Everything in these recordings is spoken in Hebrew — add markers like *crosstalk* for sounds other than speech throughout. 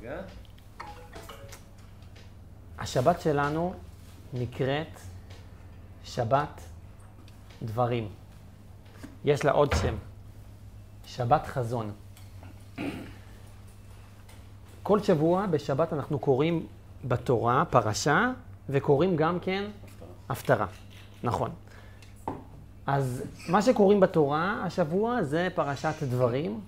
רגע. השבת שלנו נקראת שבת דברים. יש לה עוד שם, שבת חזון. כל שבוע בשבת אנחנו קוראים בתורה פרשה, וקוראים גם כן הפטרה. נכון. אז מה שקוראים בתורה השבוע זה פרשת דברים,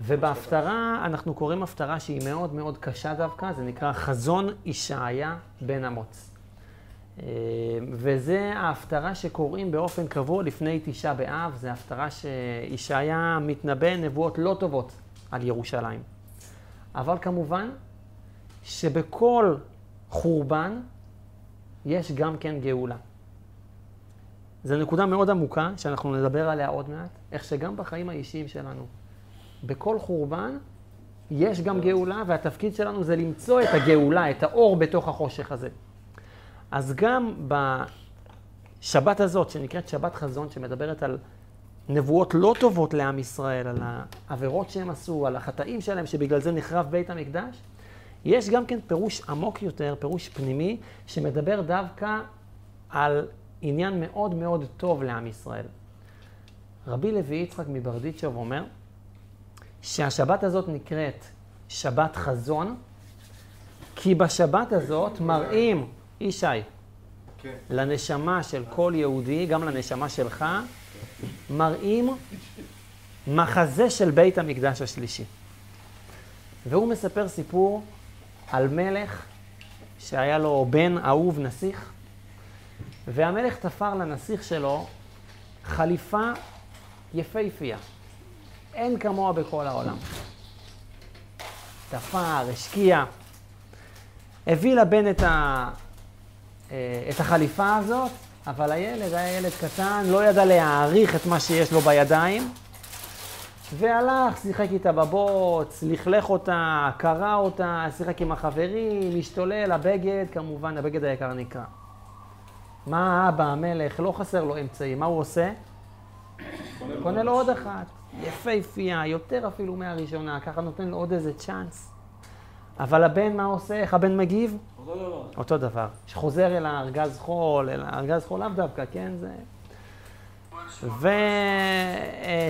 ובהפטרה אנחנו קוראים הפטרה שהיא מאוד מאוד קשה דווקא, זה נקרא חזון ישעיה בן אמוץ. אה, וזה ההפטרה שקוראים באופן קבוע לפני תשעה באב, זו הפטרה שישעיה מתנבא נבואות לא טובות על ירושלים. אבל כמובן שבכל חורבן יש גם כן גאולה. זו נקודה מאוד עמוקה, שאנחנו נדבר עליה עוד מעט, איך שגם בחיים האישיים שלנו, בכל חורבן יש גם גאולה, והתפקיד שלנו זה למצוא את הגאולה, את האור בתוך החושך הזה. אז גם בשבת הזאת, שנקראת שבת חזון, שמדברת על נבואות לא טובות לעם ישראל, על העבירות שהם עשו, על החטאים שלהם, שבגלל זה נחרב בית המקדש, יש גם כן פירוש עמוק יותר, פירוש פנימי, שמדבר דווקא על עניין מאוד מאוד טוב לעם ישראל. רבי לוי יצחק מברדיצ'וב אומר שהשבת הזאת נקראת שבת חזון, כי בשבת הזאת מראים, ישי, כן. לנשמה של כל יהודי, גם לנשמה שלך, מראים מחזה של בית המקדש השלישי. והוא מספר סיפור על מלך שהיה לו בן אהוב נסיך, והמלך תפר לנסיך שלו חליפה יפהפייה. אין כמוה בכל העולם. תפר, השקיע, הביא לבן את, ה... אה, את החליפה הזאת, אבל הילד היה ילד קטן, לא ידע להעריך את מה שיש לו בידיים, והלך, שיחק איתה בבוץ, לכלך אותה, קרע אותה, שיחק עם החברים, השתולל, הבגד, כמובן, הבגד היקר נקרע. מה האבא, המלך, לא חסר לו אמצעים, מה הוא עושה? קונה לו עוד אחת, יפהפייה, יותר אפילו מהראשונה, ככה נותן לו עוד איזה צ'אנס. אבל הבן, מה עושה? איך הבן מגיב? אותו דבר. אותו דבר. שחוזר אל הארגז חול, אל הארגז חול לאו דווקא, כן? זה...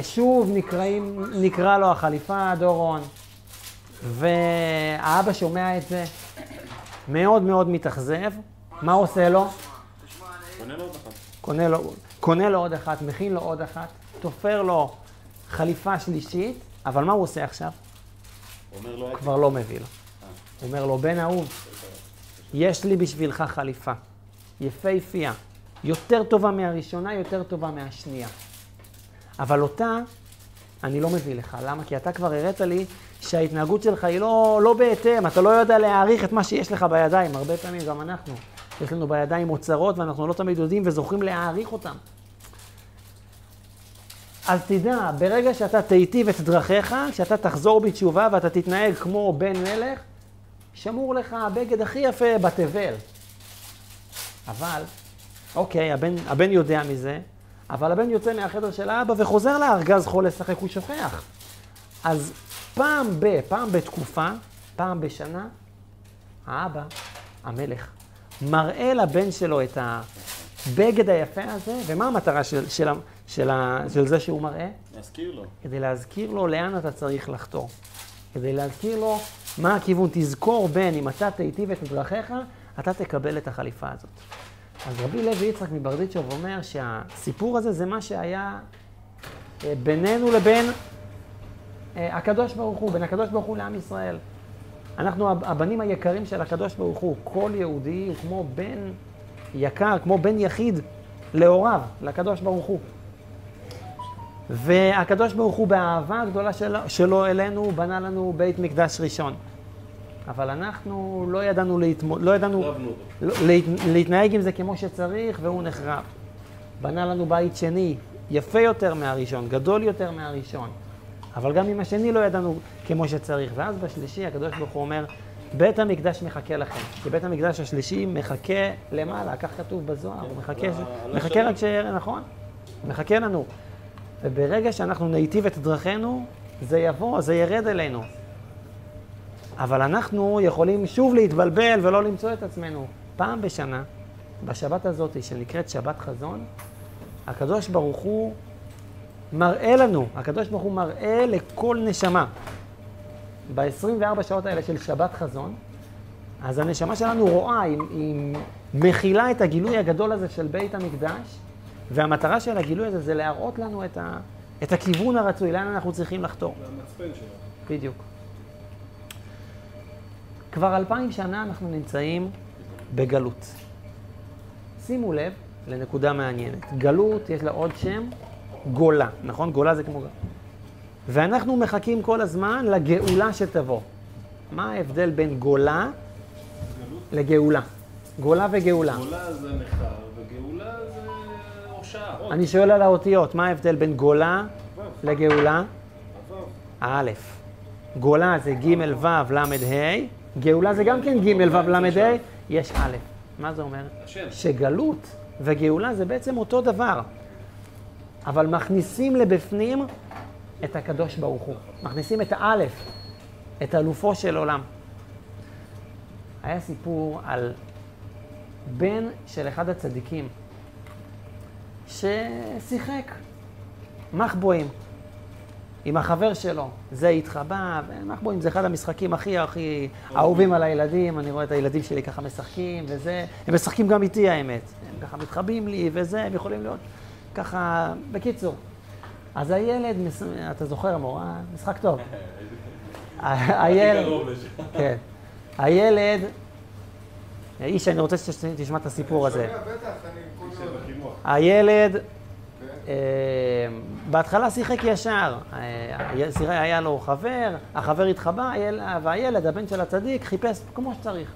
ושוב נקראים, נקרא לו החליפה דורון, והאבא שומע את זה, מאוד מאוד מתאכזב, מה עושה לו? קונה לו עוד אחת. קונה לו, קונה לו עוד אחת, מכין לו עוד אחת, תופר לו חליפה שלישית, אבל מה הוא עושה עכשיו? אומר לו, כבר לא מביא לו. הוא אומר לו, בן אהוב, יש לי בשבילך חליפה, יפהפייה, יותר טובה מהראשונה, יותר טובה מהשנייה. אבל אותה אני לא מביא לך. למה? כי אתה כבר הראת לי שההתנהגות שלך היא לא, לא בהתאם, אתה לא יודע להעריך את מה שיש לך בידיים. הרבה פעמים גם אנחנו, יש לנו בידיים אוצרות ואנחנו לא תמיד יודעים וזוכרים להעריך אותם. אז תדע, ברגע שאתה תיטיב את דרכיך, כשאתה תחזור בתשובה ואתה תתנהג כמו בן מלך, שמור לך הבגד הכי יפה בתבל. אבל, אוקיי, הבן, הבן יודע מזה, אבל הבן יוצא מהחדר של האבא וחוזר לארגז חול לשחק, הוא שוכח. אז פעם ב, פעם בתקופה, פעם בשנה, האבא, המלך, מראה לבן שלו את הבגד היפה הזה, ומה המטרה של, של, של, של, של זה שהוא מראה? להזכיר לו. כדי להזכיר לו לאן אתה צריך לחתור. כדי להזכיר לו מה הכיוון. תזכור, בן, אם אתה תיטיב את דרכיך, אתה תקבל את החליפה הזאת. אז רבי לוי יצחק מברדיצ'וב אומר שהסיפור הזה זה מה שהיה אה, בינינו לבין אה, הקדוש ברוך הוא, בין הקדוש ברוך הוא לעם ישראל. אנחנו הבנים היקרים של הקדוש ברוך הוא. כל יהודי הוא כמו בן יקר, כמו בן יחיד להוריו, לקדוש ברוך הוא. והקדוש ברוך הוא באהבה הגדולה שלו, שלו אלינו, בנה לנו בית מקדש ראשון. אבל אנחנו לא ידענו, להתמו... לא ידענו. לא, להת... להתנהג עם זה כמו שצריך, והוא נחרב. בנה לנו בית שני, יפה יותר מהראשון, גדול יותר מהראשון. אבל גם עם השני לא ידענו כמו שצריך. ואז בשלישי הקדוש ברוך הוא אומר, בית המקדש מחכה לכם. כי בית המקדש השלישי מחכה למעלה, כך כתוב בזוהר, הוא מחכה, על ש... ה- על מחכה. רק שיראה, נכון? מחכה לנו. וברגע שאנחנו ניטיב את דרכינו, זה יבוא, זה ירד אלינו. אבל אנחנו יכולים שוב להתבלבל ולא למצוא את עצמנו. פעם בשנה, בשבת הזאת, שנקראת שבת חזון, הקדוש ברוך הוא מראה לנו, הקדוש ברוך הוא מראה לכל נשמה. ב-24 שעות האלה של שבת חזון, אז הנשמה שלנו רואה, היא, היא מכילה את הגילוי הגדול הזה של בית המקדש, והמטרה של הגילוי הזה זה להראות לנו את, ה, את הכיוון הרצוי, לאן אנחנו צריכים לחתור. זה המצפן שלנו. בדיוק. כבר אלפיים שנה אנחנו נמצאים בגלות. שימו לב לנקודה מעניינת. גלות, יש לה עוד שם, גולה, נכון? גולה זה כמו... ואנחנו מחכים כל הזמן לגאולה שתבוא. מה ההבדל בין גולה. לגאולה? גולה וגאולה. גאולה זה נכר, אני שואל על האותיות, מה ההבדל בין גולה לגאולה? א', גולה זה ג' ו' ל' ה', גאולה זה גם כן ג' ו' ל' ה', יש א'. מה זה אומר? שגלות וגאולה זה בעצם אותו דבר, אבל מכניסים לבפנים את הקדוש ברוך הוא. מכניסים את האלף, את אלופו של עולם. היה סיפור על בן של אחד הצדיקים ששיחק מחבואים עם החבר שלו. זה התחבא, ומחבואים זה אחד המשחקים הכי הכי אהובים על הילדים. אני רואה את הילדים שלי ככה משחקים וזה, הם משחקים גם איתי האמת. הם ככה מתחבאים לי וזה, הם יכולים להיות ככה, בקיצור. אז הילד, אתה זוכר מורה? משחק טוב. *laughs* הילד, כן. הילד, איש, אני רוצה שתשמע את הסיפור הזה. הילד, כן. אה, בהתחלה שיחק ישר. אה, היה לו חבר, החבר התחבא, היל- והילד, הבן של הצדיק, חיפש כמו שצריך.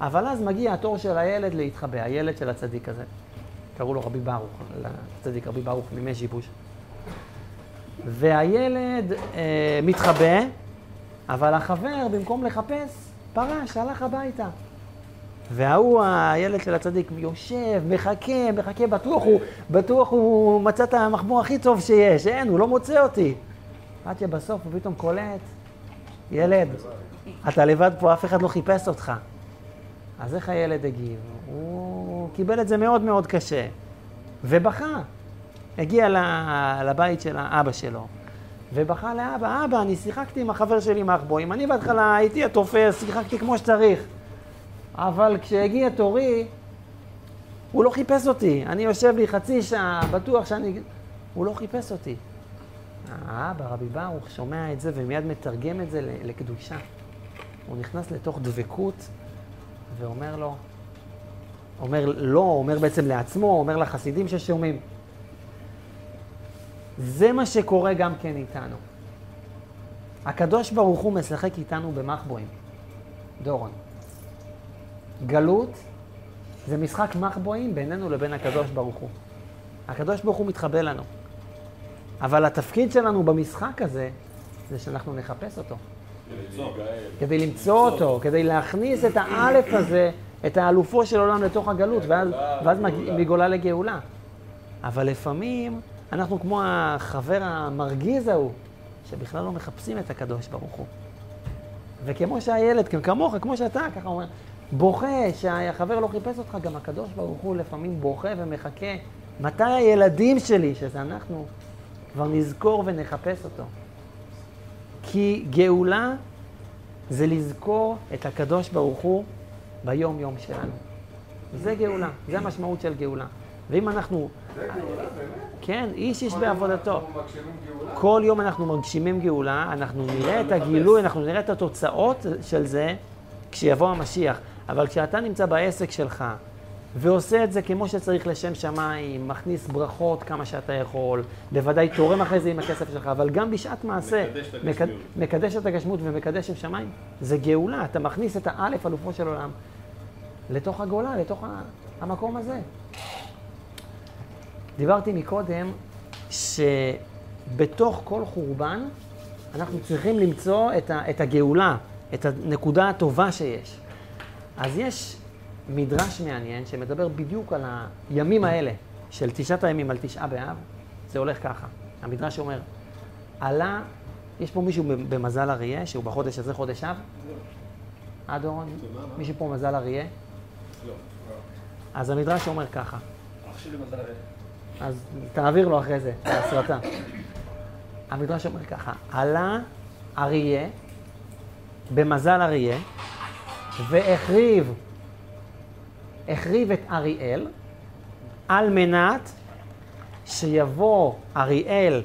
אבל אז מגיע התור של הילד להתחבא, הילד של הצדיק הזה. קראו לו רבי ברוך, לצדיק רבי ברוך מימי שיבוש. והילד אה, מתחבא, אבל החבר, במקום לחפש, פרש, הלך הביתה. וההוא, הילד של הצדיק, יושב, מחכה, מחכה, בטוח הוא, בטוח הוא מצא את המחמור הכי טוב שיש, אין, הוא לא מוצא אותי. עד שבסוף הוא פתאום קולט, ילד, אתה לבד פה, אף אחד לא חיפש אותך. אז איך הילד הגיב? הוא קיבל את זה מאוד מאוד קשה, ובכה. הגיע לבית של האבא שלו, ובכה לאבא, אבא, אני שיחקתי עם החבר שלי מהחבואים, אני בהתחלה הייתי התופס, שיחקתי כמו שצריך. אבל כשהגיע תורי, הוא לא חיפש אותי. אני יושב לי חצי שעה, בטוח שאני... הוא לא חיפש אותי. האבא, רבי ברוך, שומע את זה ומיד מתרגם את זה לקדושה. הוא נכנס לתוך דבקות ואומר לו, אומר לו, אומר בעצם לעצמו, אומר לחסידים ששומעים. זה מה שקורה גם כן איתנו. הקדוש ברוך הוא משחק איתנו במחבואים. דורון. גלות זה משחק מחבואים בינינו לבין הקדוש ברוך הוא. הקדוש ברוך הוא מתחבא לנו. אבל התפקיד שלנו במשחק הזה, זה שאנחנו נחפש אותו. כדי למצוא אותו, כדי להכניס את האלף הזה, את האלופו של עולם לתוך הגלות, ואז, ואז מג- מגולה לגאולה. אבל לפעמים אנחנו כמו החבר המרגיז ההוא, שבכלל לא מחפשים את הקדוש ברוך הוא. וכמו שהילד, כמוך, כמו שאתה, ככה אומר, בוכה שהחבר לא חיפש אותך, גם הקדוש ברוך הוא לפעמים בוכה ומחכה. מתי הילדים שלי, שזה אנחנו, כבר נזכור ונחפש אותו? כי גאולה זה לזכור את הקדוש ברוך הוא ביום-יום שלנו. זה גאולה, זה המשמעות של גאולה. ואם אנחנו, זה גאולה, באמת? כן, איש איש בעבודתו. כל יום אנחנו מגשימים גאולה, אנחנו נראה את הגילוי, אנחנו נראה את התוצאות של זה כשיבוא המשיח. אבל כשאתה נמצא בעסק שלך ועושה את זה כמו שצריך לשם שמיים, מכניס ברכות כמה שאתה יכול, בוודאי תורם אחרי זה עם הכסף שלך, אבל גם בשעת מעשה, מקדש. מקדש את הגשמות ומקדש שם שמיים, זה גאולה, אתה מכניס את האלף, אלופו של עולם, לתוך הגאולה, לתוך ה- המקום הזה. דיברתי מקודם שבתוך כל חורבן אנחנו צריכים למצוא את, ה, את הגאולה, את הנקודה הטובה שיש. אז יש מדרש מעניין שמדבר בדיוק על הימים האלה של תשעת הימים על תשעה באב. זה הולך ככה. המדרש אומר, עלה יש פה מישהו במזל אריה, שהוא בחודש הזה חודש אב? אה, דורון? מישהו פה מזל אריה? לא. אז המדרש אומר ככה, אח שלי מזל הרי. אז תעביר לו אחרי זה, את ההסרטה. המדרש אומר ככה, עלה אריה במזל אריה והחריב, החריב את אריאל על מנת שיבוא אריאל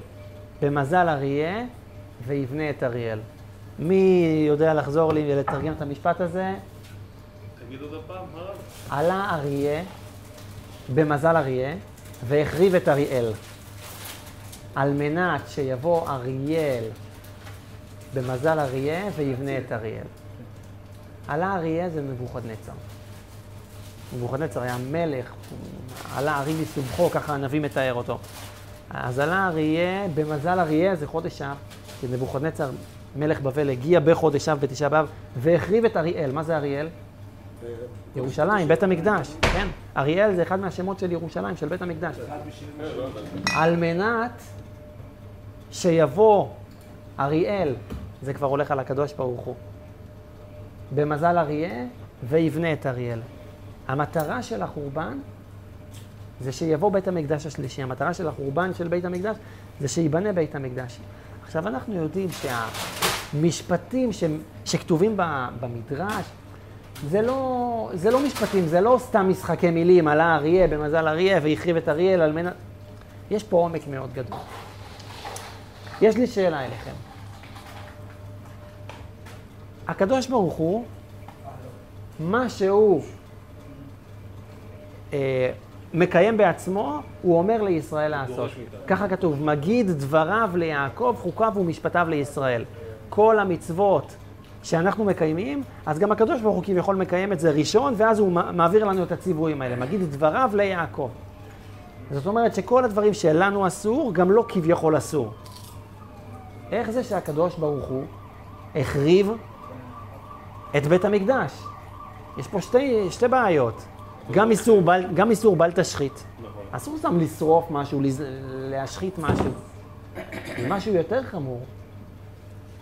במזל אריה ויבנה את אריאל. מי יודע לחזור לי ולתרגם את המשפט הזה? תגיד עוד פעם, הרב. עלה אריה במזל אריה והחריב את אריאל. על מנת שיבוא אריאל במזל אריה ויבנה את אריאל. עלה אריה זה נבוכדנצר. נבוכדנצר היה מלך, עלה ארי מסובכו, ככה הנביא מתאר אותו. אז עלה אריה, במזל אריה זה חודש אב, כי נבוכדנצר, מלך בבל, הגיע בחודש אב בתשעה באב והחריב את אריאל. מה זה אריאל? ירושלים, בית המקדש, כן. אריאל זה אחד מהשמות של ירושלים, של בית המקדש. על מנת שיבוא אריאל, זה כבר הולך על הקדוש ברוך הוא, במזל אריה, ויבנה את אריאל. המטרה של החורבן זה שיבוא בית המקדש השלישי. המטרה של החורבן של בית המקדש זה שייבנה בית המקדש. עכשיו, אנחנו יודעים שהמשפטים ש... שכתובים במדרש, זה לא, זה לא משפטים, זה לא סתם משחקי מילים, עלה אריה במזל אריה והחריב את אריאל על מנת... יש פה עומק מאוד גדול. יש לי שאלה אליכם. הקדוש ברוך הוא, מה שהוא אה, מקיים בעצמו, הוא אומר לישראל לעשות. ככה כתוב, מגיד דבריו ליעקב, חוקיו ומשפטיו לישראל. כל המצוות שאנחנו מקיימים, אז גם הקדוש ברוך הוא כביכול מקיים את זה ראשון, ואז הוא מעביר לנו את הציוויים האלה. מגיד דבריו ליעקב. זאת אומרת שכל הדברים שלנו אסור, גם לו כביכול אסור. איך זה שהקדוש ברוך הוא החריב את בית המקדש? יש פה שתי, שתי בעיות. גם איסור, בל, גם איסור בל תשחית. נכון. אסור סתם לשרוף משהו, להשחית משהו. ומשהו יותר חמור,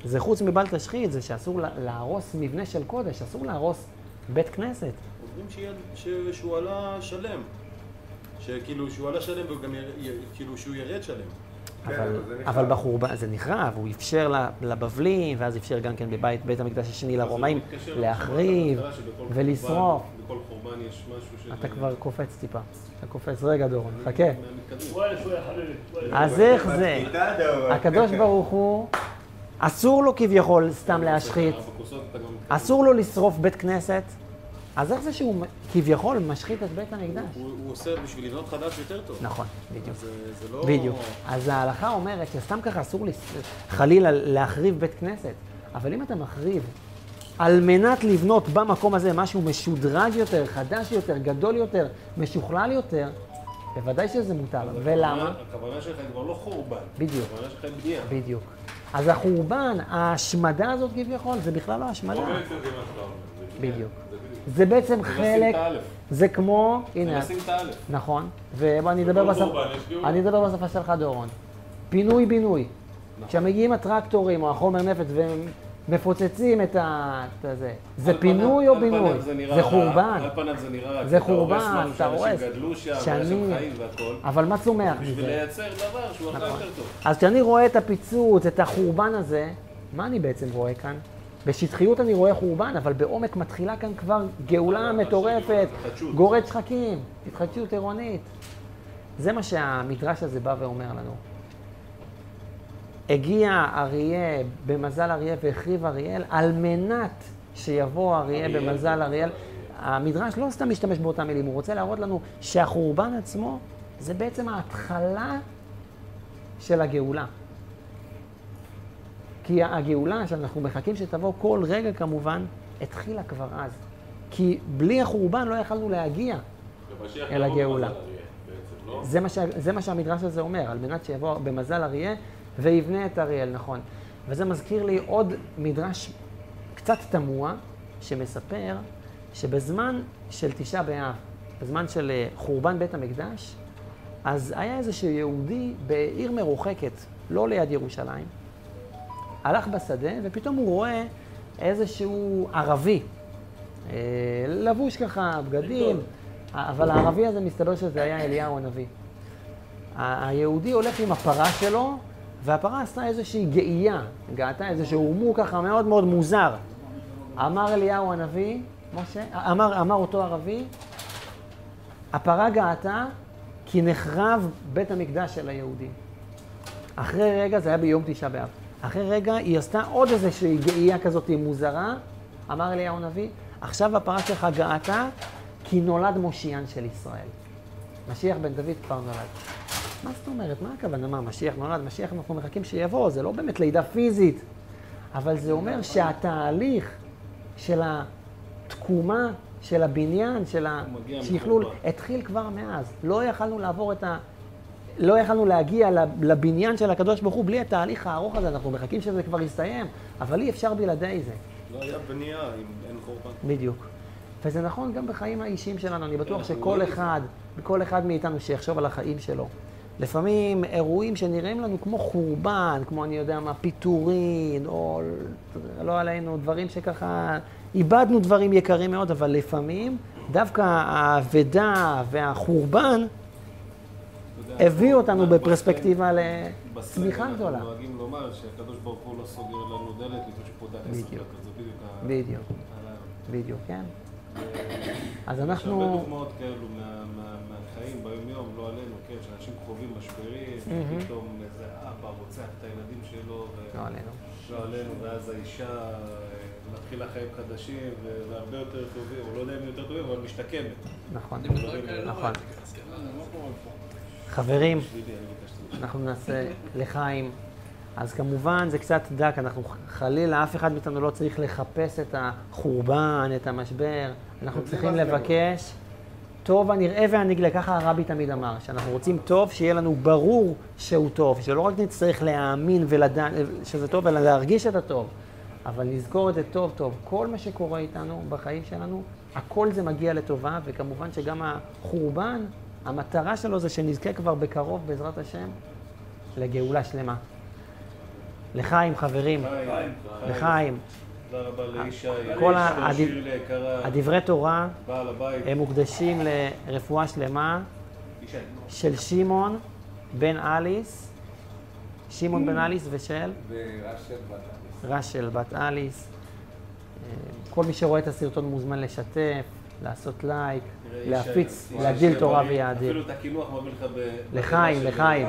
זה חוץ מבל תשחית, זה שאסור לה- להרוס מבנה של קודש, אסור להרוס בית כנסת. אומרים שהוא עלה שלם. שכאילו שהוא עלה שלם וגם י- כאילו שהוא ירד שלם. כן, אבל, אבל בחורבן, זה נחרב, הוא אפשר לבבלים, ואז אפשר גם כן בבית בית המקדש השני לרומאים מתקשר להחריב ולשרוף. בכל חורבן יש משהו ש... אתה כבר קופץ טיפה. אתה קופץ, רגע דורון, חכה. אז איך זה? הקדוש ברוך הוא, אסור לו כביכול סתם להשחית. אסור לו לשרוף בית כנסת, אז איך זה שהוא כביכול משחית את בית המקדש? הוא הוא עושה בשביל לבנות חדש יותר טוב. נכון, בדיוק. זה זה לא... בדיוק. אז ההלכה אומרת שסתם ככה אסור לס- חלילה להחריב בית כנסת, אבל אם אתה מחריב על מנת לבנות במקום הזה משהו משודרג יותר, חדש יותר, גדול יותר, משוכלל יותר, בוודאי שזה מותר. ולמה? הכוונה- הכוונה שלך היא כבר לא חורבן. בדיוק. הכוונה שלך היא בנייה. בדיוק. אז החורבן, ההשמדה הזאת כביכול, זה בכלל לא השמדה. בעצם זה בנייה. בדיוק. זה בעצם חלק. זה כמו, הנה. נכון, ואני אדבר בשפה, גאולה. אני אדבר בשפה שלך דורון. פינוי-בינוי. נכון. כשמגיעים הטרקטורים או החומר נפץ והם מפוצצים את ה... את הזה, זה פינוי או בינוי? זה חורבן. על פניו זה נראה. זה חורבן, אתה הורס. גדלו שם, שנים. חיים והכל. אבל מה צומח בשביל מזה? לייצר דבר שהוא הרבה נכון. יותר טוב. אז כשאני רואה את הפיצוץ, את החורבן הזה, מה אני בעצם רואה כאן? בשטחיות אני רואה חורבן, אבל בעומק מתחילה כאן כבר גאולה מטורפת, התחדשות. גורד שחקים, התחדשות עירונית. זה מה שהמדרש הזה בא ואומר לנו. הגיע אריה במזל אריה והחריב אריאל על מנת שיבוא אריה. במזל אריאל. המדרש לא סתם משתמש באותם מילים, הוא רוצה להראות לנו שהחורבן עצמו זה בעצם ההתחלה של הגאולה. כי הגאולה שאנחנו מחכים שתבוא כל רגע כמובן, התחילה כבר אז. כי בלי החורבן לא יכלנו להגיע. אל הגאולה. לא? זה מה, שה, זה מה שהמדרש הזה אומר, על מנת שיבוא במזל אריה ויבנה את אריאל, נכון. וזה מזכיר לי עוד מדרש קצת תמוה, שמספר שבזמן של תשעה באב, בזמן של אה, חורבן בית המקדש, אז היה איזשהו יהודי בעיר מרוחקת, לא ליד ירושלים, הלך בשדה, ופתאום הוא רואה איזשהו ערבי, אה, לבוש ככה, בגדים, אבל הערבי הזה, מסתבר שזה היה אליהו הנביא. היהודי הולך עם הפרה שלו, והפרה עשתה איזושהי גאייה, גאתה איזשהו מו ככה מאוד מאוד מוזר. אמר אליהו הנביא, משה, אמר, אמר אותו ערבי, הפרה גאתה כי נחרב בית המקדש של היהודים. אחרי רגע, זה היה ביום תשעה באב, אחרי רגע היא עשתה עוד איזושהי גאייה כזאת מוזרה, אמר אליהו הנביא, עכשיו הפרה שלך גאתה כי נולד מושיען של ישראל. משיח בן דוד כבר נולד. מה זאת אומרת? מה הכוונה? מה, משיח נולד? משיח אנחנו מחכים שיבוא, זה לא באמת לידה פיזית, אבל זה אומר שהתהליך של התקומה, של הבניין, של ה... הוא מגיע שיכלו, מחורבן. התחיל כבר מאז. לא יכלנו לעבור את ה... לא יכלנו להגיע לבניין של הקדוש ברוך הוא בלי התהליך הארוך הזה, אנחנו מחכים שזה כבר יסתיים, אבל אי אפשר בלעדי זה. לא היה בנייה אם אין קורבן. בדיוק. וזה נכון גם בחיים האישיים שלנו, אני בטוח אנחנו שכל. אחד, כל אחד מאיתנו שיחשוב על החיים שלו. לפעמים אירועים שנראים לנו כמו חורבן, כמו אני יודע מה, פיטורין, או לא עלינו, דברים שככה, איבדנו דברים יקרים מאוד, אבל לפעמים דווקא האבדה והחורבן הביאו אותנו אנחנו בפרספקטיבה לצמיחה אנחנו גדולה. נוהגים לומר שהקדוש ברוך הוא לא סוגר לנו דלת לפני שהוא פותח עשר. דקות. זה בדיוק בדיוק, בדיוק, כן. אז יש הרבה אנחנו, דוגמאות כאלו מה- מה- מהחיים ביום-יום, לא עלינו, כן, שאנשים חווים משברים. פתאום איזה אבא רוצח את הילדים שלו, ו- לא עלינו. לא עלינו, ואז האישה אה, מתחילה חיים חדשים, והרבה יותר טובים, או לא יודע אם יותר טובים, אבל משתקמת. נכון, נכון. חברים. אנחנו נעשה לחיים. אז כמובן זה קצת דק, אנחנו חלילה, אף אחד מאיתנו לא צריך לחפש את החורבן, את המשבר. אנחנו צריכים לבקש טוב הנראה והנגלה, ככה הרבי תמיד אמר, שאנחנו רוצים טוב, שיהיה לנו ברור שהוא טוב, שלא רק נצטרך להאמין ולדעת שזה טוב, אלא להרגיש את הטוב. אבל נזכור את זה טוב טוב. כל מה שקורה איתנו בחיים שלנו, הכל זה מגיע לטובה, וכמובן שגם החורבן, המטרה שלו זה שנזכה כבר בקרוב, בעזרת השם, לגאולה שלמה. לחיים, חברים, חיים, לחיים. תודה רבה לישי, כל הדברי תורה הם מוקדשים לרפואה שלמה. של שמעון בן אליס, שמעון בן אליס ושל רשל בת אליס. אה, כל מי שרואה את הסרטון מוזמן לשתף, לעשות לייק, להפיץ, להגדיל תורה. ויאדיר. אפילו את הקינוח מביא לך ב... לחיים, של- לחיים,